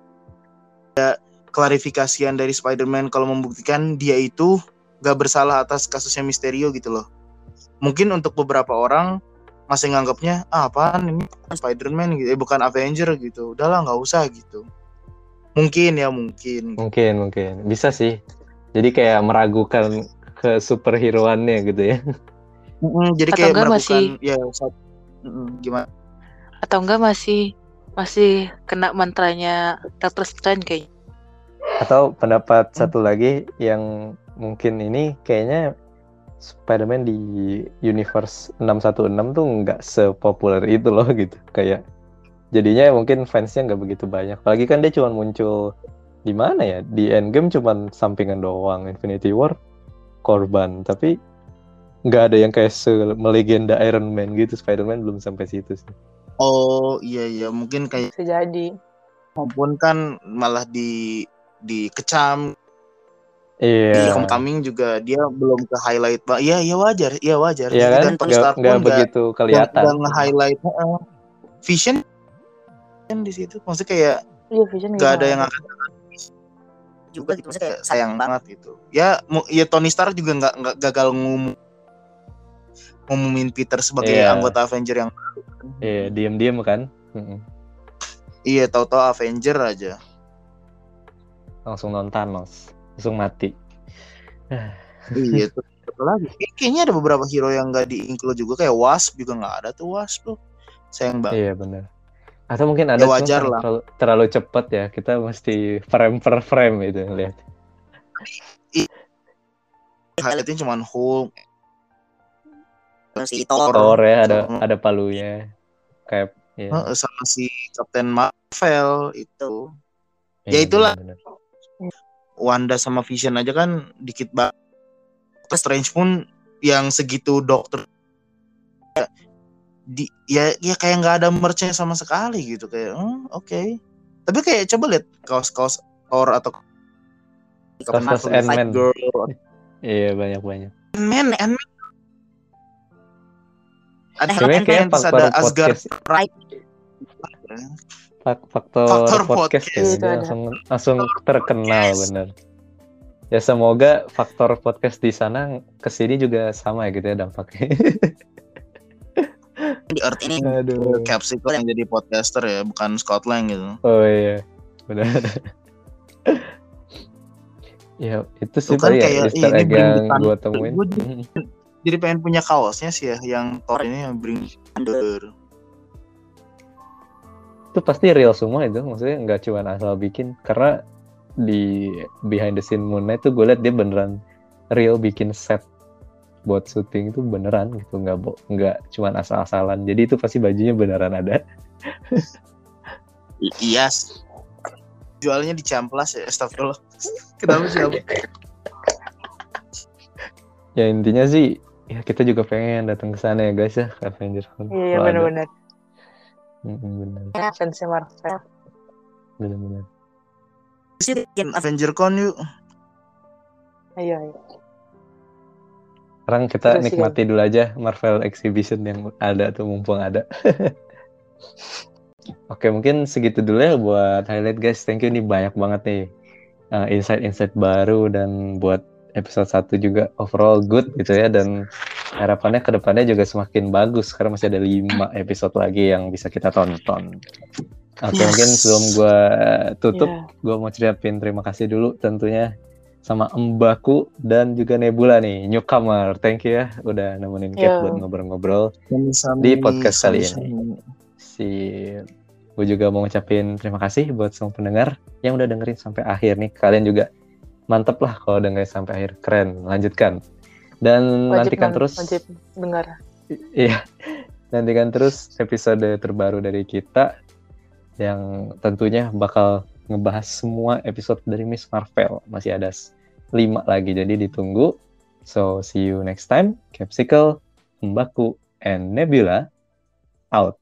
ada klarifikasian dari Spider-Man kalau membuktikan dia itu gak bersalah atas kasusnya Misterio gitu loh mungkin untuk beberapa orang masih nganggapnya ah, apaan ini? Spider-Man gitu eh, bukan Avenger gitu. Udahlah nggak usah gitu. Mungkin ya mungkin. Mungkin mungkin. Bisa sih. Jadi kayak meragukan ke superheroannya gitu ya. Mm, jadi Atau kayak enggak meragukan masih- ya saat- Mm, gimana? Atau enggak masih masih kena mantranya Doctor Strange kayak Atau pendapat satu lagi yang mungkin ini kayaknya Spider-Man di universe 616 tuh nggak sepopuler itu loh gitu. Kayak jadinya mungkin fansnya nggak begitu banyak. Apalagi kan dia cuma muncul di mana ya? Di Endgame cuma sampingan doang. Infinity War korban. Tapi nggak ada yang kayak se melegenda Iron Man gitu. Spider-Man belum sampai situ sih. Oh iya iya mungkin kayak bisa jadi. maupun kan malah di dikecam di Iya. Homecoming juga dia belum ke highlight pak iya iya wajar iya wajar Iya kan? dan Tony Stark pun nggak begitu kelihatan. nggak nge-highlight heeh. Vision kan di situ maksudnya kayak Iya Vision nggak ada yang angkat juga gitu maksudnya kayak sayang banget gitu ya mu- ya Tony Stark juga nggak nggak gagal ngumum ngumumin Peter sebagai Iya. anggota Avenger yang Iya, diem-diem kan. Iya tahu-tahu Avenger aja Langsung non Thanos. Langsung mati. iya tuh apa lagi Kay- kayaknya ada beberapa hero yang nggak di-include juga kayak Wasp juga nggak ada tuh Wasp tuh sayang banget Iya benar. Atau mungkin ada Ya, cuma wajar lah. terlalu, terlalu cepat ya. Kita mesti frame per frame itu lihat. highlightnya cuma Hulk si Thor, Thor ya ada sama, ada palunya. Kayak ya. Sama si Captain Marvel itu Iya, ya itulah. benar-benar. Wanda sama Vision aja kan dikit banget Terus Strange pun yang segitu dokter di ya ya kayak nggak ada merchnya sama sekali gitu kayak hmm, oke. Tapi kayak coba lihat kaos-kaos Thor atau Kaos-kaos Fight Ant-Man. Iya banyak-banyak. Ant-Man Ant-Man. Ada Ant-Man, terus ada Asgard. Pride fak- faktor, Faktor podcast, podcast. ya, langsung langsung terkenal bener. ya semoga faktor podcast di sana ke sini juga sama ya gitu ya dampaknya. Di Earth ini Aduh. Capsicle yang jadi podcaster ya, bukan Scotland gitu. Oh iya, benar. ya itu sih kan ya kayak, Easter ini yang gue temuin. Gua jadi- Jadi pengen punya kaosnya sih ya, yang Thor ini yang Bring Thunder. Itu pasti real semua itu maksudnya nggak cuma asal bikin karena di behind the scene Moon Knight tuh gue liat dia beneran real bikin set buat syuting itu beneran gitu nggak bo- nggak cuma asal-asalan jadi itu pasti bajunya beneran ada Iya. sih. Jualnya di Camplas ya, astagfirullah. Kenapa sih ya intinya sih ya kita juga pengen datang ke sana ya guys ya Avengers. Iya benar-benar. Ya, fansnya Marvel. Bikin Avenger Con yuk. Ayo ayo. sekarang kita Terus nikmati dulu aja Marvel Exhibition yang ada tuh mumpung ada Oke mungkin segitu dulu ya buat highlight guys thank you nih banyak banget nih uh, insight-insight baru dan buat episode 1 juga overall good gitu ya dan harapannya ke depannya juga semakin bagus karena masih ada 5 episode lagi yang bisa kita tonton. Oke Yes. mungkin sebelum gua tutup Iya. gue mau cerapin terima kasih dulu tentunya sama Mbaku dan juga Nebula nih newcomer thank you ya udah nemenin Yo. buat ngobrol-ngobrol Di podcast kali sami-sami. si gue juga mau ngucapin terima kasih buat semua pendengar yang udah dengerin sampai akhir nih kalian juga mantep lah kalau dengerin sampai akhir keren lanjutkan dan Wajib nantikan terus Wajib dengar. iya. Nantikan terus episode terbaru dari kita yang tentunya bakal ngebahas semua episode dari Miss Marvel. Masih ada s- lima lagi jadi ditunggu. So see you next time. Capsicle Mbaku and Nebula out